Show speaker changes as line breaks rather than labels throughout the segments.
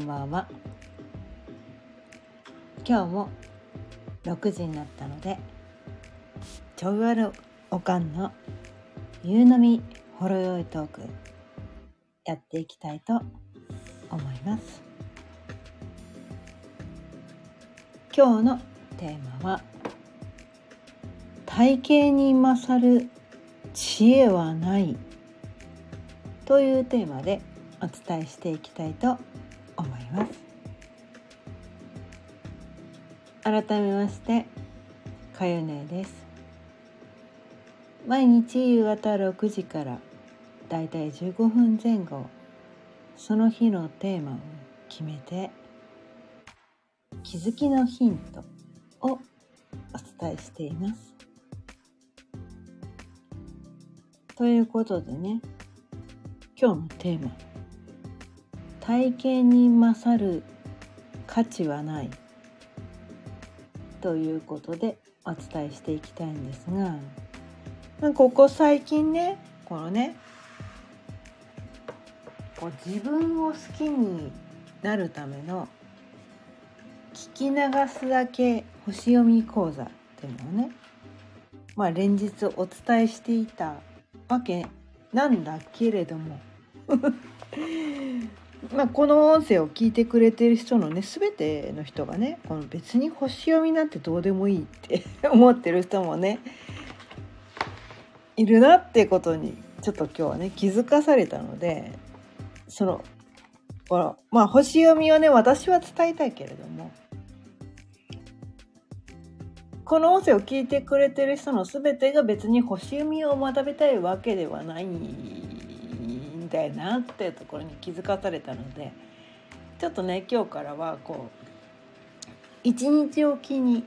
こんばんは。今日も6時になったのでちょいわるおかんの夕飲みほろ酔いトークやっていきたいと思います。今日のテーマは体型に勝る知恵はないというテーマでお伝えしていきたいと思います改めましてかゆねです。毎日夕方6時からだいたい15分前後その日のテーマを決めて気づきのヒントをお伝えしています。ということでね今日のテーマ体型に勝る価値はない。ということでお伝えしていきたいんですがここ最近ねこのねこう自分を好きになるための聞き流すだけ星読み講座っていうのをねまあ連日お伝えしていたわけなんだけれどもまあ、この音声を聞いてくれてる人のね全ての人がねこの別に星読みなんてどうでもいいって 思ってる人もねいるなってことにちょっと今日はね気づかされたのでそのこのまあ星読みをね私は伝えたいけれどもこの音声を聞いてくれてる人の全てが別に星読みを学びたいわけではないだよなっていうところに気づかされたのでちょっとね今日からはこう一日おきに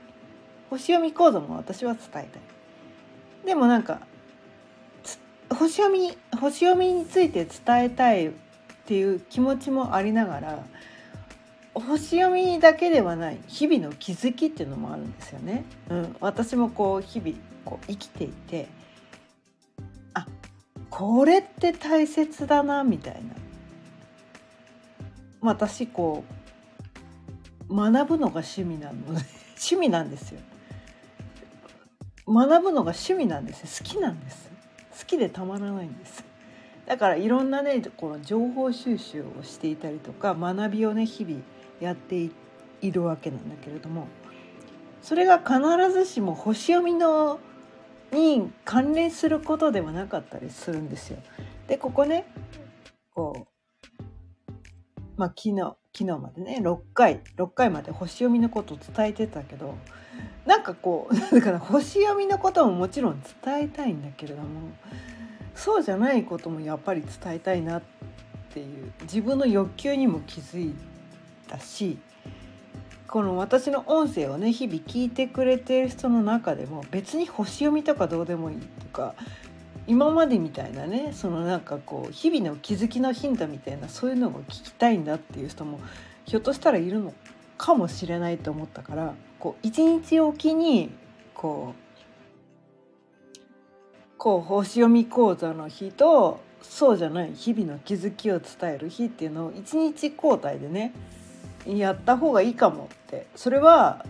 星読み講座も私は伝えたい。でもなんか星読み星読みについて伝えたいっていう気持ちもありながら星読みだけではない日々の気づきっていうのもあるんですよね。うん、私もこう日々こう生きていてこれって大切だなみたいな。私こう学ぶのが趣味なので 趣味なんですよ。学ぶのが趣味なんです好きなんです。好きでたまらないんです。だからいろんなねこの情報収集をしていたりとか学びをね日々やっているわけなんだけれどもそれが必ずしも星読みのに関連することではなかったりするんですよ。でここねこうまあ昨日昨日までね6回6回まで星読みのことを伝えてたけどなんかこうだから星読みのことももちろん伝えたいんだけれどもそうじゃないこともやっぱり伝えたいなっていう自分の欲求にも気づいたしこの私の音声をね日々聞いてくれてる人の中でも別に星読みとかどうでもいいとか今までみたいなねそのなんかこう日々の気づきのヒントみたいなそういうのを聞きたいんだっていう人もひょっとしたらいるのかもしれないと思ったからこう一日おきにこうこう星読み講座の日とそうじゃない日々の気づきを伝える日っていうのを一日交代でねやった方がいいかもってそれは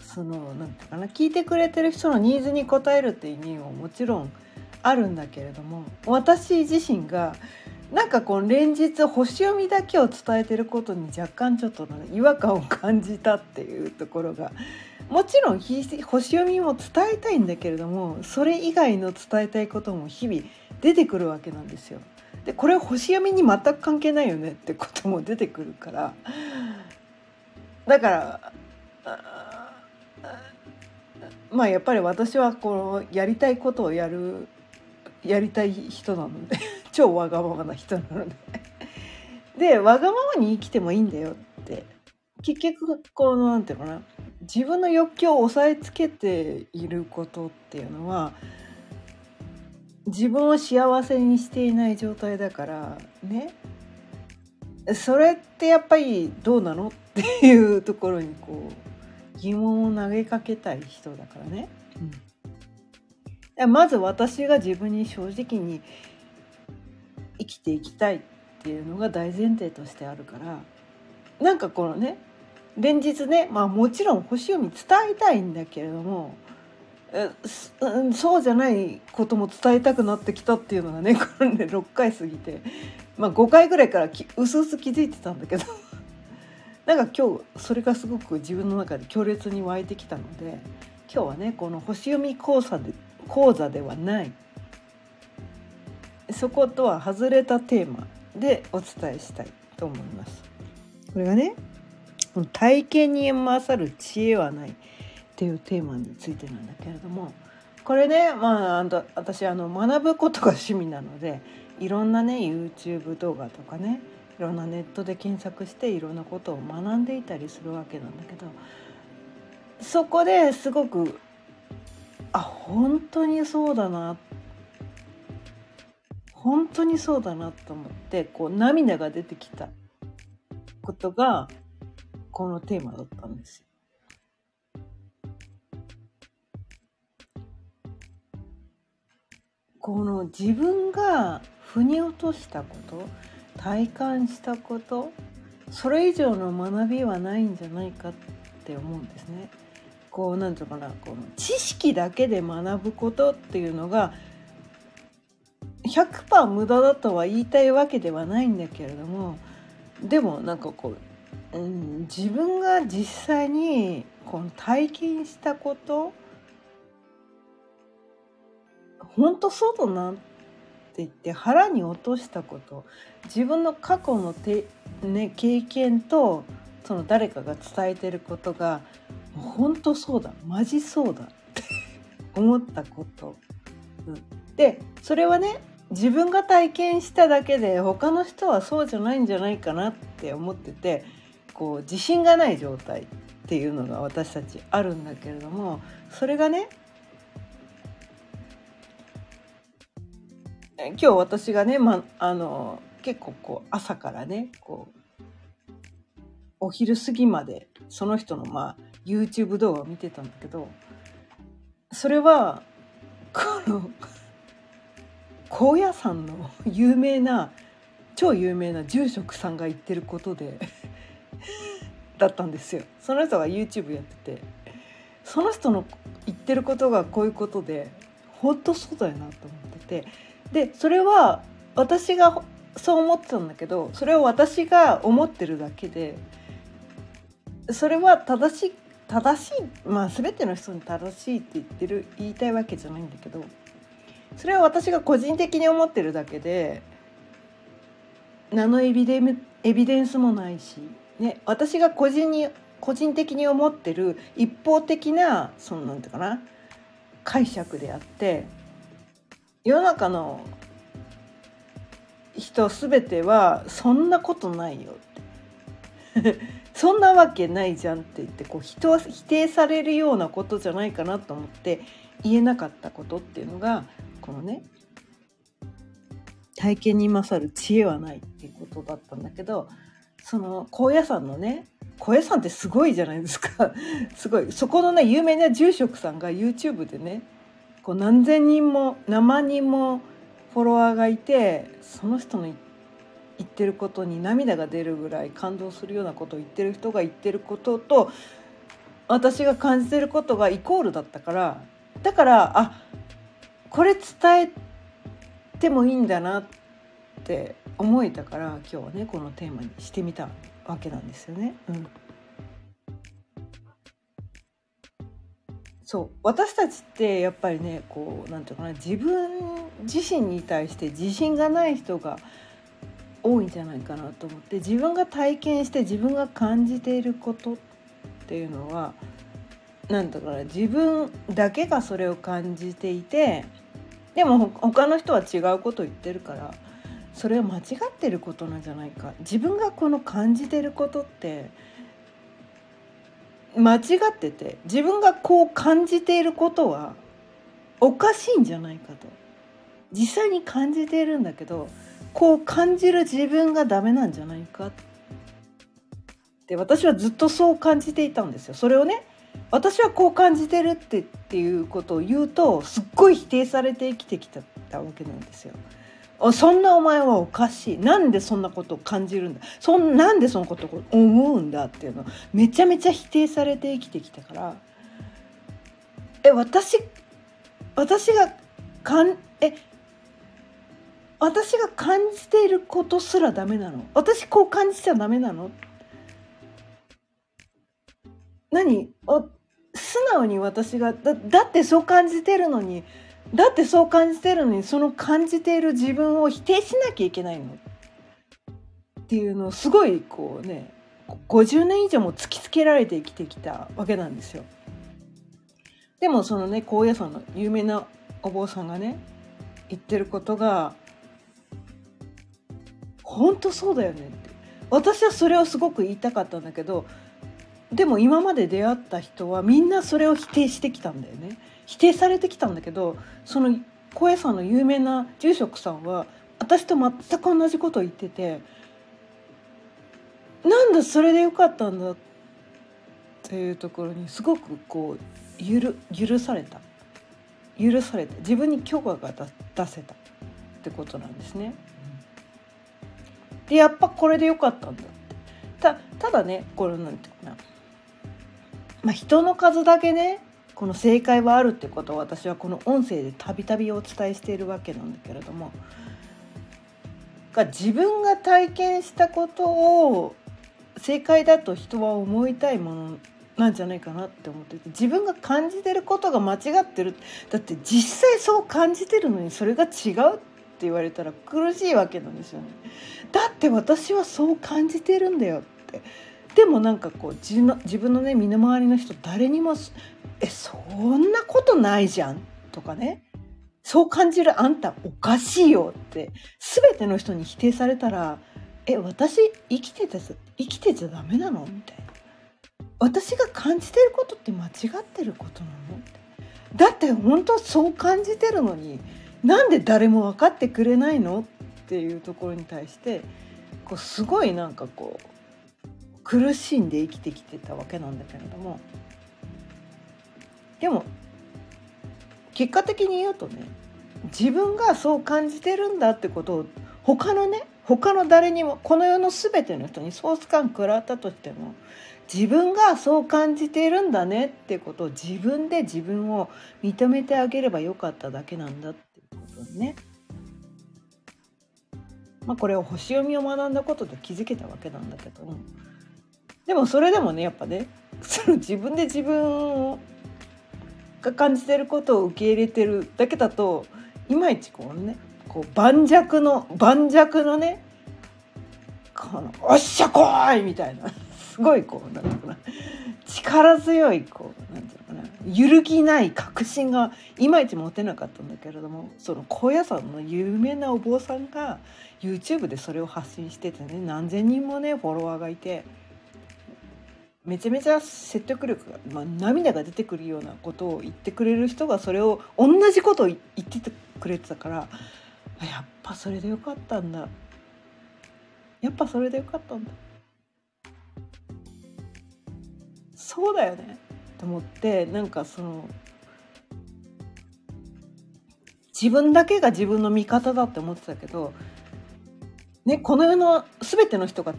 その何て言うかな聞いてくれてる人のニーズに応えるっていう意味ももちろんあるんだけれども私自身がなんかこう連日星読みだけを伝えてることに若干ちょっと違和感を感じたっていうところがもちろん星読みも伝えたいんだけれどもそれ以外の伝えたいことも日々出てくるわけなんですよ。でこれ星読みに全く関係ないよねってことも出てくるから。だからまあやっぱり私はこのやりたいことをやるやりたい人なので 超わがままな人なので。でわがままに生きてもいいんだよって。結局このなんていうかな。自分の欲求を抑えつけていることっていうのは自分を幸せにしていない状態だからねそれってやっぱりどうなのっていうところにこう疑問を投げかけたい人だからね。うん、まず私が自分に正直に生きていきたいっていうのが大前提としてあるからなんかこのね連日ねまあもちろん星読み伝えたいんだけれどもそうじゃないことも伝えたくなってきたっていうのがね これね6回過ぎて、まあ、5回ぐらいからうすうす気づいてたんだけど。なんか今日それがすごく自分の中で強烈に湧いてきたので今日はねこの星読み講座で講座ではない。そことは外れたテーマでお伝えしたいと思います。これがね体験に勝る知恵はない。っていうテーマについてなんだけれどもこれねまあ私あの学ぶことが趣味なのでいろんなね YouTube 動画とかねいろんなネットで検索していろんなことを学んでいたりするわけなんだけどそこですごくあ本当にそうだな本当にそうだなと思ってこう涙が出てきたことがこのテーマだったんですよ。この自分が腑に落としたこと体感したことそれ以上の学びはないんじゃないかって思うんですね。こうなんていうかなこの知識だけで学ぶことっていうのが100%無駄だとは言いたいわけではないんだけれどもでもなんかこう、うん、自分が実際にこの体験したこと本当そうだなって言って腹に落としたこと。自分の過去のて、ね、経験とその誰かが伝えてることが本当そうだ。マジそうだって 思ったこと、うん、でそれはね自分が体験しただけで他の人はそうじゃないんじゃないかなって思っててこう自信がない状態っていうのが私たちあるんだけれどもそれがね今日私がね、ま、あの結構こう朝からねこうお昼過ぎまでその人のまあ YouTube 動画を見てたんだけどそれはこの高野山の 有名な超有名な住職さんが言ってることで だったんですよ。その人が YouTube やっててその人の言ってることがこういうことで本当そうだよなと思っててでそれは私がそう思ってたんだけどそれを私が思ってるだけでそれは正しい正しいまあ全ての人に正しいって言ってる言いたいわけじゃないんだけどそれは私が個人的に思ってるだけで何のエビデエビデンスもないし、ね、私が個人に個人的に思ってる一方的なそのなんていうかな解釈であって世の中の人全てはそんなことないよ。っ てそんなわけないじゃんって言ってこう人は否定されるようなことじゃないかなと思って言えなかったことっていうのがこのね体験に勝る知恵はないっていうことだったんだけどその高野山のね高野山ってすごいじゃないですか。すごい。そこのね有名な住職さんが YouTube でねこう何千人も何万人もフォロワーがいてその人の言ってることに涙が出るぐらい感動するようなことを言ってる人が言ってることと私が感じてることがイコールだったからだからあこれ伝えてもいいんだなって思えたから今日はねこのテーマにしてみたわけなんですよね。うんそう私たちってやっぱりねこうなんていうかな自分自身に対して自信がない人が多いんじゃないかなと思って自分が体験して自分が感じていることっていうのはなんだかな自分だけがそれを感じていてでも他の人は違うことを言ってるからそれは間違ってることなんじゃないか。自分がこの感じてることって間違ってて自分がこう感じていることはおかしいんじゃないかと実際に感じているんだけどこう感じる自分がダメなんじゃないかって私はずっとそう感じていたんですよ。それをね私はこう感じてるってっていうことを言うとすっごい否定されて生きてきたわけなんですよ。そんなお前はおかしい。なんでそんなことを感じるんだ。そんなんでそのことを思うんだっていうの。めちゃめちゃ否定されて生きてきたから。え私私がかんえ私が感じていることすらダメなの？私こう感じちゃダメなの？何？お素直に私がだだってそう感じてるのにだってそう感じてるのにその感じている自分を否定しなきゃいけないの。っていうのをすごいこうね50年以上も突きつけられて生きてきたわけなんですよ。でもそのね高野山の有名なお坊さんがね言ってることが本当そうだよねって。私はそれをすごく言いたかったんだけどでも今まで出会った人はみんなそれを否定してきたんだよね。否定されてきたんだけどその高野山の有名な住職さんは私と全く同じことを言っててなんだそれでよかったんだっていうところにすごくこう許許された。許された自分に許可が出せたってことなんですね。でやっぱこれでよかったんだって。たただねこれなんていうかな。まあ、人の数だけねこの正解はあるってことを私はこの音声でたびたびお伝えしているわけなんだけれどもが自分が体験したことを正解だと人は思いたいものなんじゃないかなって思ってて自分が感じてることが間違ってるだって実際そう感じてるのにそれが違うって言われたら苦しいわけなんですよね。だって私はそう感じてるんだよってでもなんかこう自分のね身の回りの人誰にも「えそんなことないじゃん」とかねそう感じるあんたおかしいよって全ての人に否定されたら「え私生きてて生きてちゃダメなの?」みたいな。私が感じてることって間違ってることなの？ってだって本当そう感じてるのになんで誰も分かってくれないの？っていうところに対してこうすごいなんかこう苦しんで生きてきてたわけなんだけれどもでも結果的に言うとね自分がそう感じてるんだってことを他のね他の誰にもこの世の全ての人にソース感食らったとしても自分がそう感じているんだねってことを自分で自分を認めてあげればよかっただけなんだっていうことね。まあこれを星読みを学んだことで気づけたわけなんだけどでもそれでもねやっぱねその自分で自分をが感じてることを受け入れてるだけだといまいちこうねこう盤石の盤石のねこの「おっしゃ来い!」みたいなすごいこうなんていうかな力強いこうなんていうのかな揺るぎない確信がいまいち持てなかったんだけれどもその高野山の有名なお坊さんが YouTube でそれを発信しててね何千人もねフォロワーがいて。めちゃめちゃ説得力が、まあ、涙が出てくるようなことを言ってくれる人がそれを同じことを言っててくれてたからやっぱそれでよかったんだ。やっぱそれでよかったんだ。そうだよね。と思ってなんかその自分だけが自分の味方だって思ってたけど、ね、この世の全ての人が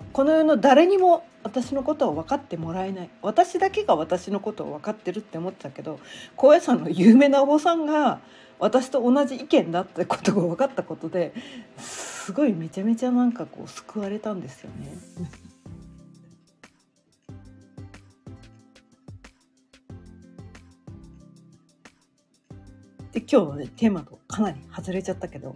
この世の誰にも私のことを分かってもらえない私だけが私のことを分かってるって思ってたけど高野山の有名なお坊さんが私と同じ意見だってことが分かったことですごいめちゃめちゃなんかこう救われたんですよね。で今日のねテーマとかなり外れちゃったけど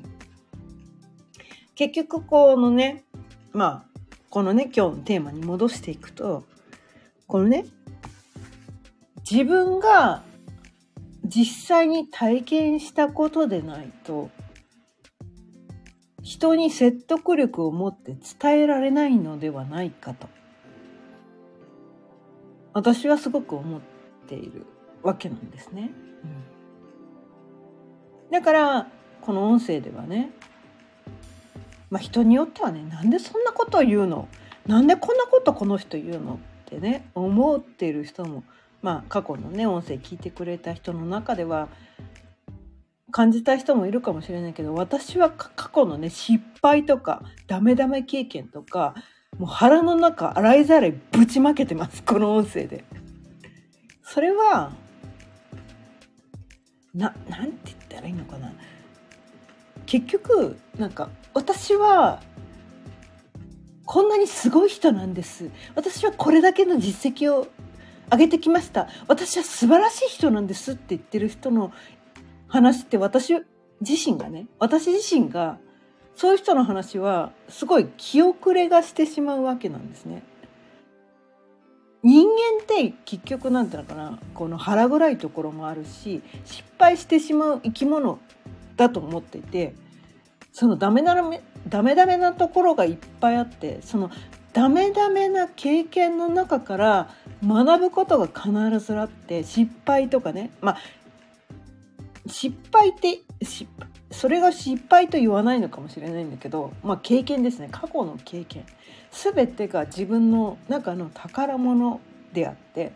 結局このねまあこのね今日のテーマに戻していくとこのね自分が実際に体験したことでないと人に説得力を持って伝えられないのではないかと私はすごく思っているわけなんですね。うん、だからこの音声ではねまあ、人によってはねなんでそんなことを言うの？なんでこんなことこの人言うのってね思ってる人もまあ過去のね音声聞いてくれた人の中では感じた人もいるかもしれないけど私は過去のね失敗とかダメダメ経験とかもう腹の中洗いざらいぶちまけてますこの音声で。それはななんて言ったらいいのかな？結局なんか私はこんなにすごい人なんです私はこれだけの実績を上げてきました私は素晴らしい人なんですって言ってる人の話って私自身がね私自身がそういう人の話はすごい気遅れがしてしまうわけなんですね。人間って結局なんていうのかなこの腹暗いところもあるし失敗してしまう生き物だと思っていてそのダメダメダメダメなところがいっぱいあってそのダメダメな経験の中から学ぶことが必ずあって失敗とかねまあ失敗って失敗それが失敗と言わないのかもしれないんだけど、まあ、経験ですね。過去の経験。全てが自分の中の宝物であって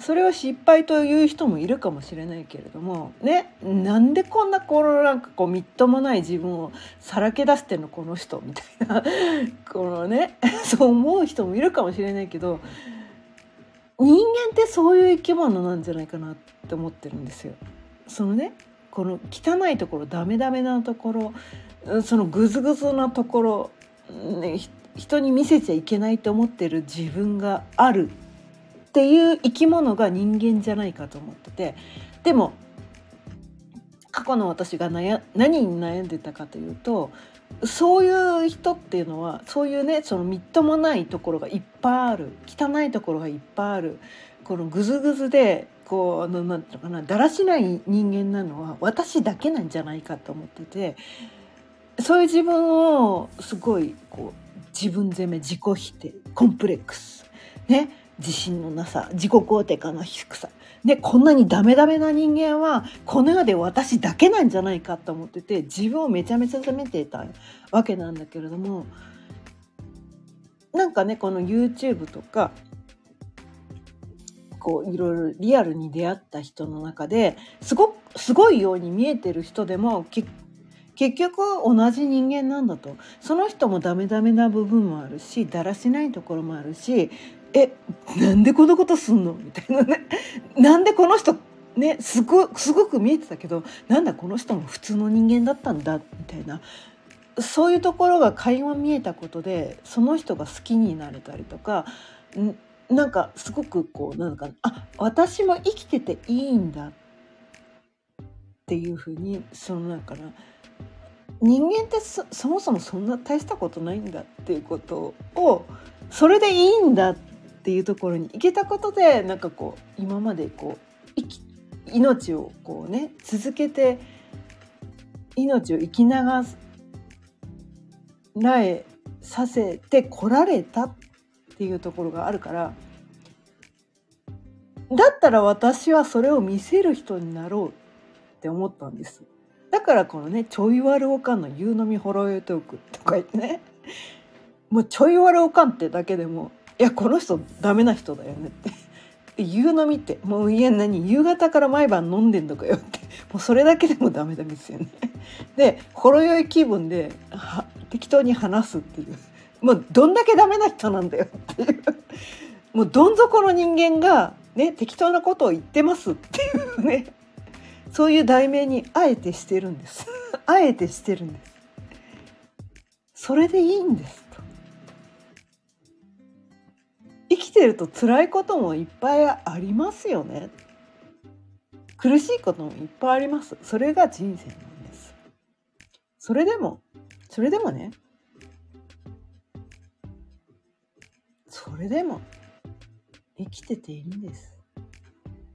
それを失敗という人もいるかもしれないけれどもねなんでこんなこのなんかこうみっともない自分をさらけ出してんのこの人みたいな このね そう思う人もいるかもしれないけど人間ってそういう生き物なんじゃないかなって思ってるんですよ。そのねこの汚いところダメダメなところそのグズグズなところ、ね、人に見せちゃいけないと思ってる自分があるっていう生き物が人間じゃないかと思っててでも過去の私が悩何に悩んでたかというとそういう人っていうのはそういうねそのみっともないところがいっぱいある汚いところがいっぱいあるこのグズグズでこうなんていうのかなだらしない人間なのは私だけなんじゃないかと思っててそういう自分をすごいこう自分責め自己否定コンプレックスね。自信のなさ自己肯定感の低さ。でこんなにダメダメな人間はこの世で私だけなんじゃないかと思ってて自分をめちゃめちゃ責めていたわけなんだけれどもなんかねこの YouTube とかこういろいろリアルに出会った人の中ですごすごいように見えてる人でも結結局同じ人間なんだと。その人もダメダメな部分もあるしだらしないところもあるしえなんでこのことすんの？みたいなね。なんでこの人ねすごすごく見えてたけどなんだこの人も普通の人間だったんだ？みたいな。そういうところが垣間見えたことでその人が好きになれたりとかなんかすごくこうなんかあ私も生きてていいんだ。っていうふうにそのなんかな人間ってそもそもそんな大したことないんだっていうことをそれでいいんだっていうところに行けたことでなんかこう今までこう命をこうね続けて命を生きながらえさせてこられたっていうところがあるからだったら私はそれを見せる人になろうって思ったんです。だからこのね、ちょい悪おかんの夕飲みほろ酔いトークとか言ってね、もうちょい悪おかんってだけでも、いや、この人ダメな人だよねって。で夕飲みって。もういや何？夕方から毎晩飲んでんのかよって。もうそれだけでもダメダメですよね。でほろ酔い気分で適当に話すっていう。もうどんだけダメな人なんだよっていう。もうどん底の人間がね適当なことを言ってますっていうね。そういう題名にあえてしてるんです。あえてしてるんです。それでいいんですと。生きてると辛いこともいっぱいありますよね。苦しいこともいっぱいあります。それが人生なんです。それでもそれでもね。それでも生きてていいんです。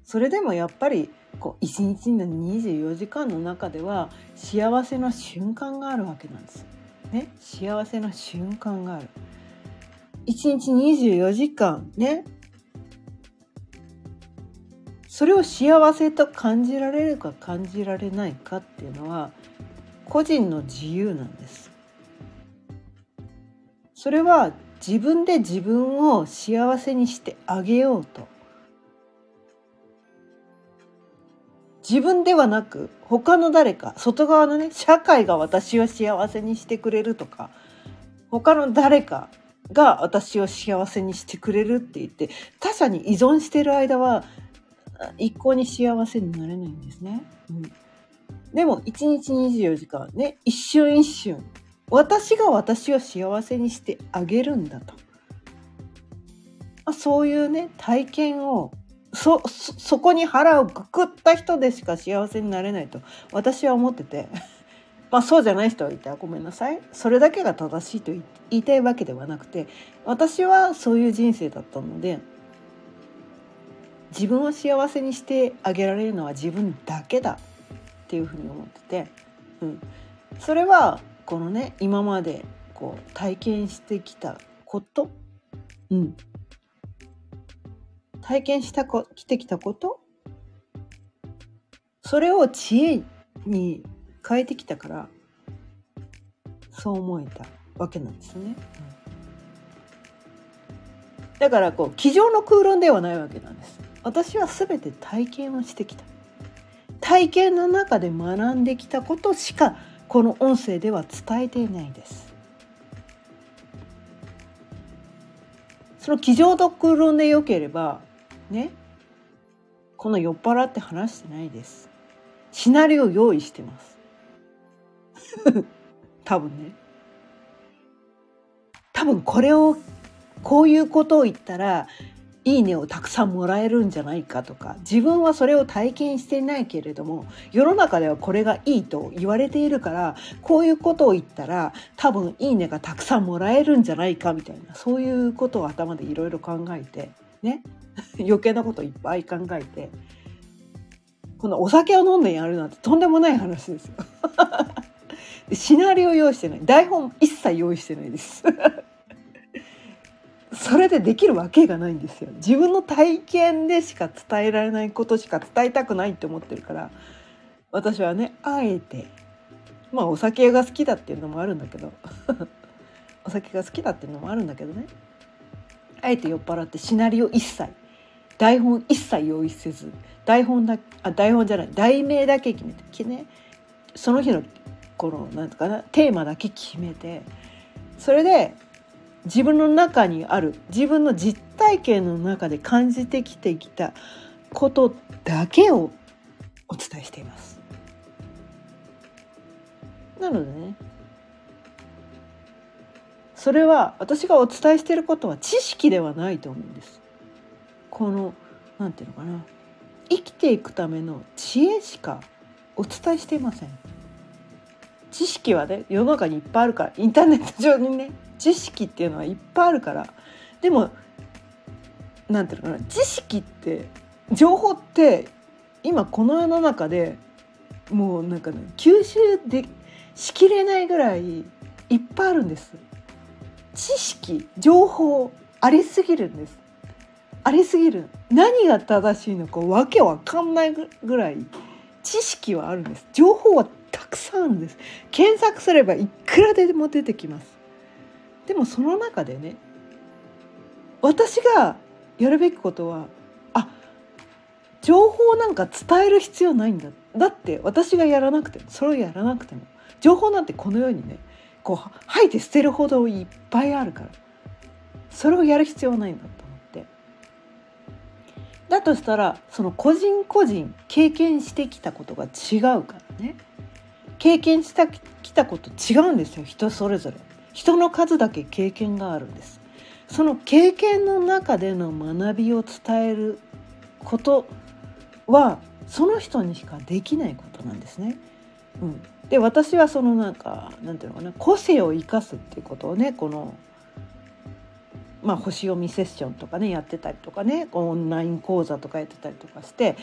それでもやっぱりこう一日の24時間の中では幸せな瞬間があるわけなんです。ね、幸せな瞬間がある。一日24時間ねそれを幸せと感じられるか感じられないかっていうのは個人の自由なんです。それは自分で自分を幸せにしてあげようと自分ではなく他の誰か外側のね社会が私を幸せにしてくれるとか他の誰かが私を幸せにしてくれるって言って他者に依存してる間は一向に幸せになれないんですね。うん、でも1日24時間ね一瞬一瞬私が私を幸せにしてあげるんだと。そういうね体験をそそこに腹をくくった人でしか幸せになれないと私は思ってて。まあそうじゃない人はいた。らごめんなさい。それだけが正しいと言いたいわけではなくて私はそういう人生だったので自分を幸せにしてあげられるのは自分だけだ。っていうふうに思ってて、うん、それはこのね今までこう体験してきたこと、うん、体験したこしてきたこと？それを知恵に変えてきたからそう思えたわけなんですね。だからこう机上の空論ではないわけなんです。私は全て体験をしてきた。体験の中で学んできたことしかこの音声では伝えていないです。その机上の空論でよければね。この酔っ払って話してないです。シナリオ用意してます。多分ね。多分これをこういうことを言ったらいいねをたくさんもらえるんじゃないかとか自分はそれを体験していないけれども世の中ではこれがいいと言われているからこういうことを言ったら多分いいねがたくさんもらえるんじゃないかみたいなそういうことを頭でいろいろ考えてね。余計なこといっぱい考えてこのお酒を飲んでやるなんてとんでもない話ですよ。シナリオ用意してない。台本一切用意してないです。それでできるわけがないんですよ。自分の体験でしか伝えられないことしか伝えたくないって思ってるから私はねあえてまあお酒が好きだっていうのもあるんだけどお酒が好きだっていうのもあるんだけどね。あえて酔っ払ってシナリオ一切台本一切用意せず台本だあ台本じゃない題名だけ決めてねその日のこのなんかなテーマだけ決めてそれで自分の中にある自分の実体験の中で感じてきてきたことだけをお伝えしています。なのでねそれは私がお伝えしていることは知識ではないと思うんです。この何て言うのかな。生きていくための知恵しかお伝えしていません。知識はね世の中にいっぱいあるからインターネット上にね知識っていうのはいっぱいあるから。でも何て言うのかな。知識って情報って今この世の中でもうなんかね吸収でしきれないぐらいいっぱいあるんです。知識情報ありすぎるんです。ありすぎる。何が正しいのかわけわかんないぐらい知識はあるんです。情報はたくさんあるんです。検索すればいくらでも出てきます。でもその中でね私がやるべきことはあ情報なんか伝える必要ないんだ。だって私がやらなくてもそれをやらなくても情報なんてこの世にねこう吐いて捨てるほどいっぱいあるからそれをやる必要はないんだ。だとしたらその個人個人経験してきたことが違うからね。経験したきたこと違うんですよ。人それぞれ。人の数だけ経験があるんです。その経験の中での学びを伝えることはその人にしかできないことなんですね。うん、で私はそのなんかなんていうのかな。個性を生かすっていうことをねこのまあ、星読みセッションとかねやってたりとかねオンライン講座とかやってたりとかして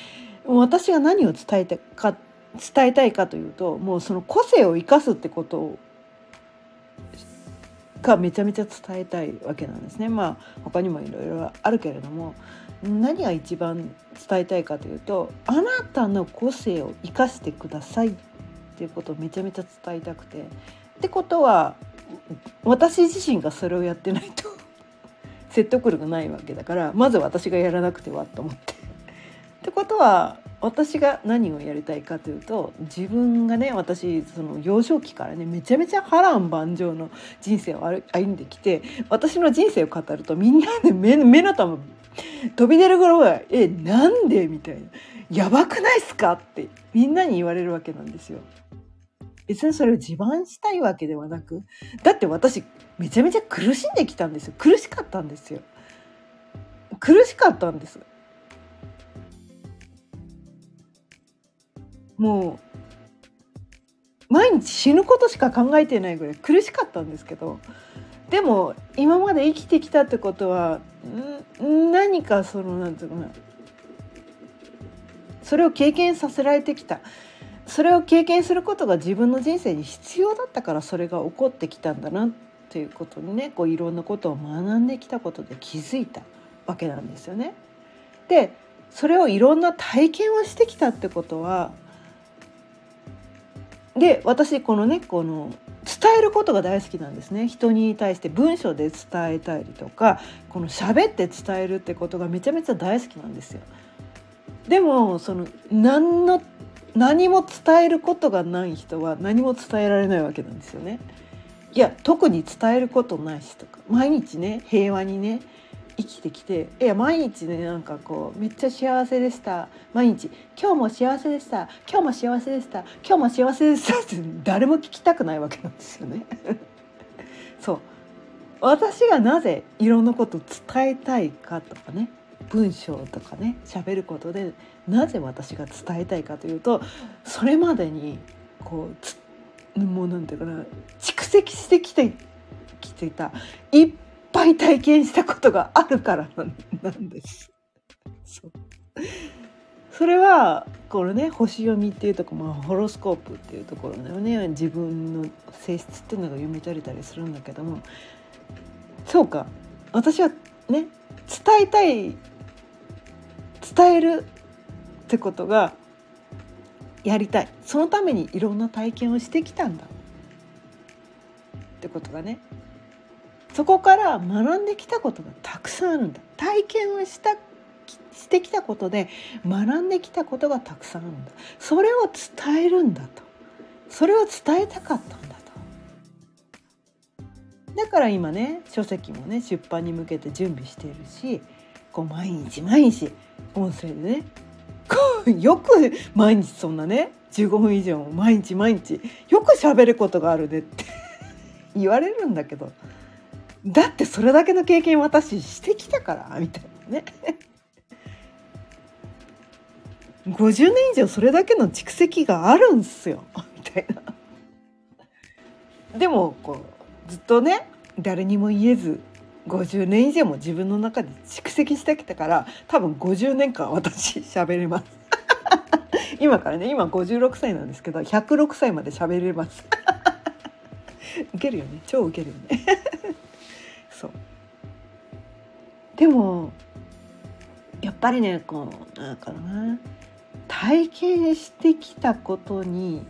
私が何を伝えてか伝えたいかというともうその個性を生かすってことがめちゃめちゃ伝えたいわけなんですね。まあ他にもいろいろあるけれども何が一番伝えたいかというとあなたの個性を生かしてくださいっていうことをめちゃめちゃ伝えたくて。ってことは私自身がそれをやってないと説得力ないわけだからまず私がやらなくてはと思って。ってことは私が何をやりたいかというと自分がね私その幼少期からねめちゃめちゃ波乱万丈の人生を歩んできて私の人生を語るとみんなで目目の玉飛び出るぐらい「えなんで?」みたいな「やばくないっすか?」ってみんなに言われるわけなんですよ。別にそれを自慢したいわけではなくだって私めちゃめちゃ苦しんできたんですよ。苦しかったんですよ。苦しかったんです。もう毎日死ぬことしか考えてないぐらい苦しかったんですけどでも今まで生きてきたってことは何かその何て言うかな。それを経験させられてきた。それを経験することが自分の人生に必要だったからそれが起こってきたんだなっていうことにねこういろんなことを学んできたことで気づいたわけなんですよね。でそれをいろんな体験をしてきたってことはで私このねこの伝えることが大好きなんですね人に対して文章で伝えたりとかこの喋って伝えるってことがめちゃめちゃ大好きなんですよ。でもその何の何も伝えることがない人は何も伝えられないわけなんですよね。いや特に伝えることないしとか。毎日ね平和にね生きてきていや毎日ねなんかこうめっちゃ幸せでした。毎日今日も幸せでした。今日も幸せでした。今日も幸せでした。って誰も聞きたくないわけなんですよね。そう。私がなぜいろんなことを伝えたいかとかね。文章とかね喋ることでなぜ私が伝えたいかというとそれまでにこうもうなんていうかな蓄積してきてきてたいっぱい体験したことがあるからなんです。そう。それはこのね星読みっていうとこ、まあ、ホロスコープっていうところのね。自分の性質っていうのが読み取れたりするんだけども。そうか。私はね伝えたい伝えるってことがやりたい。そのためにいろんな体験をしてきたんだってことがね。そこから学んできたことがたくさんあるんだ。体験をしたしてきたことで学んできたことがたくさんあるんだ。それを伝えるんだと。それを伝えたかったんだと。だから今ね書籍もね出版に向けて準備しているしこう毎日毎日音声でね。よく毎日そんなね15分以上毎日毎日よく喋ることがあるねって 言われるんだけど。だってそれだけの経験私してきたからみたいなね。50年以上それだけの蓄積があるんすよ。みたいな。でもこうずっとね誰にも言えず50年以上も自分の中で蓄積してきたから多分50年間私 喋れます。今からね今56歳なんですけど106歳まで喋れます。ウケるよね。超ウケるよね。そう。でもやっぱりねこうなんかな。体験してきたことに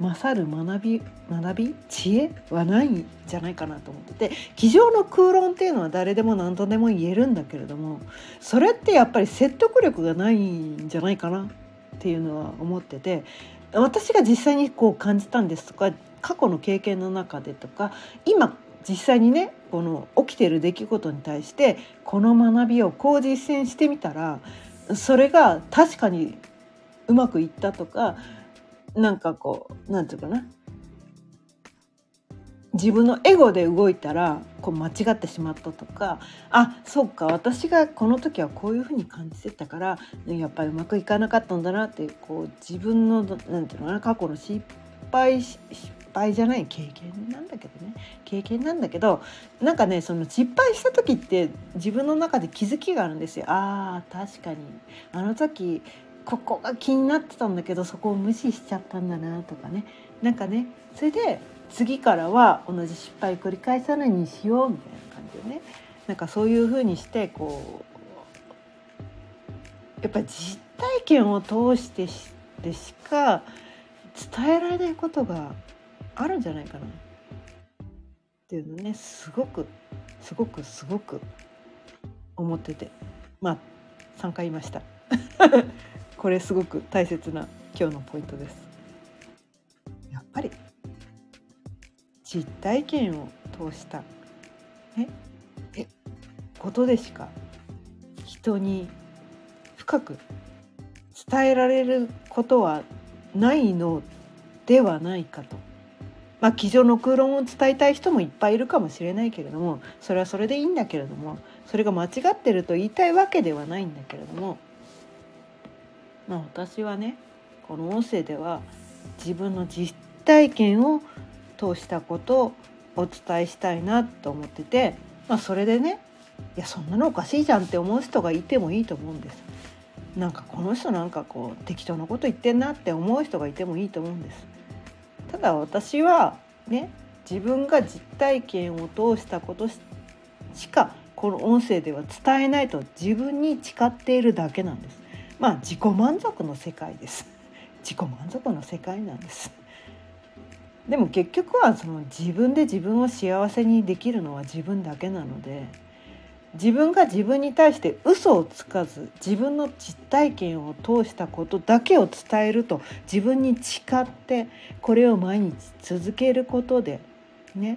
勝る学び学び知恵はないんじゃないかなと思ってて机上の空論っていうのは誰でも何とでも言えるんだけれどもそれってやっぱり説得力がないんじゃないかなっていうのは思ってて私が実際にこう感じたんですとか過去の経験の中でとか今実際にねこの起きてる出来事に対してこの学びをこう実践してみたらそれが確かにうまくいったとかなんかこうなんていうかな。自分のエゴで動いたらこう間違ってしまったとかあそっか私がこの時はこういうふうに感じてたからやっぱりうまくいかなかったんだなってこう自分のなんていうのかな過去の失敗失敗じゃない経験なんだけどね。経験なんだけどなんかねその失敗した時って自分の中で気づきがあるんですよ。あー確かに。あの時ここが気になってたんだけどそこを無視しちゃったんだなとかね。なんかねそれで次からは同じ失敗繰り返さないにしようみたいな感じでね。なんかそういうふうにしてこうやっぱ実体験を通してでしか伝えられないことがあるんじゃないかな。っていうのねすごくすごくすごく思ってて。まあ3回言いました。これすごく大切な今日のポイントです。やっぱり実体験を通した。ねえ？ことでしか人に深く伝えられることはないのではないかと。まあ、机上の空論を伝えたい人もいっぱいいるかもしれないけれどもそれはそれでいいんだけれどもそれが間違ってると言いたいわけではないんだけれどもまあ私はねこの音声では自分の実体験を通したことをお伝えしたいなと思ってて、まあ、それでねいやそんなのおかしいじゃんって思う人がいてもいいと思うんです。なんかこの人なんかこう適当なこと言ってんなって思う人がいてもいいと思うんです。ただ私はね自分が実体験を通したことしかこの音声では伝えないと自分に誓っているだけなんです。まあ自己満足の世界です。自己満足の世界なんです。でも結局はその自分で自分を幸せにできるのは自分だけなので自分が自分に対して嘘をつかず自分の実体験を通したことだけを伝えると自分に誓ってこれを毎日続けることでね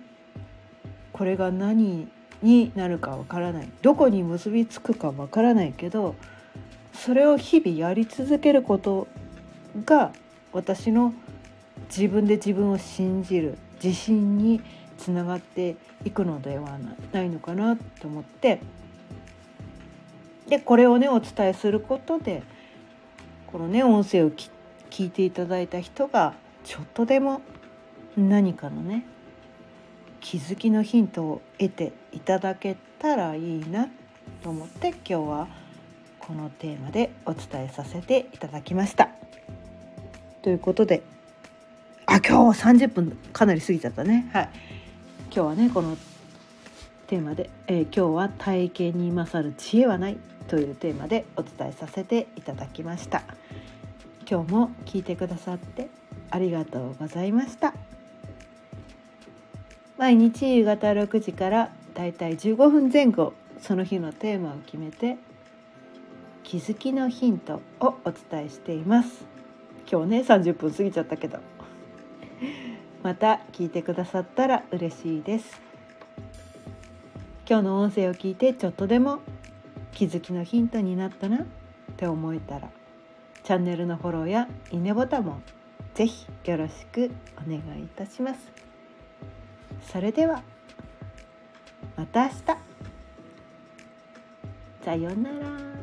これが何になるかわからないどこに結びつくかわからないけどそれを日々やり続けることが私の自分で自分を信じる自信につながっていくのではないのかなと思って。でこれをねお伝えすることでこのね音声を聞いていただいた人がちょっとでも何かのね気づきのヒントを得ていただけたらいいなと思って今日はこのテーマでお伝えさせていただきました。ということであ今日30分かなり過ぎちゃったね。はい今日はねこのテーマで、えー、今日は体験に勝る知恵はないというテーマでお伝えさせていただきました今日も聞いてくださってありがとうございました毎日夕方6時からだいたい15分前後その日のテーマを決めて気づきのヒントをお伝えしています。今日ね30分過ぎちゃったけど。また聞いてくださったら嬉しいです。今日の音声を聞いてちょっとでも気づきのヒントになったなって思えたらチャンネルのフォローやいいねボタンもぜひよろしくお願いいたします。それではまた明日。さようなら。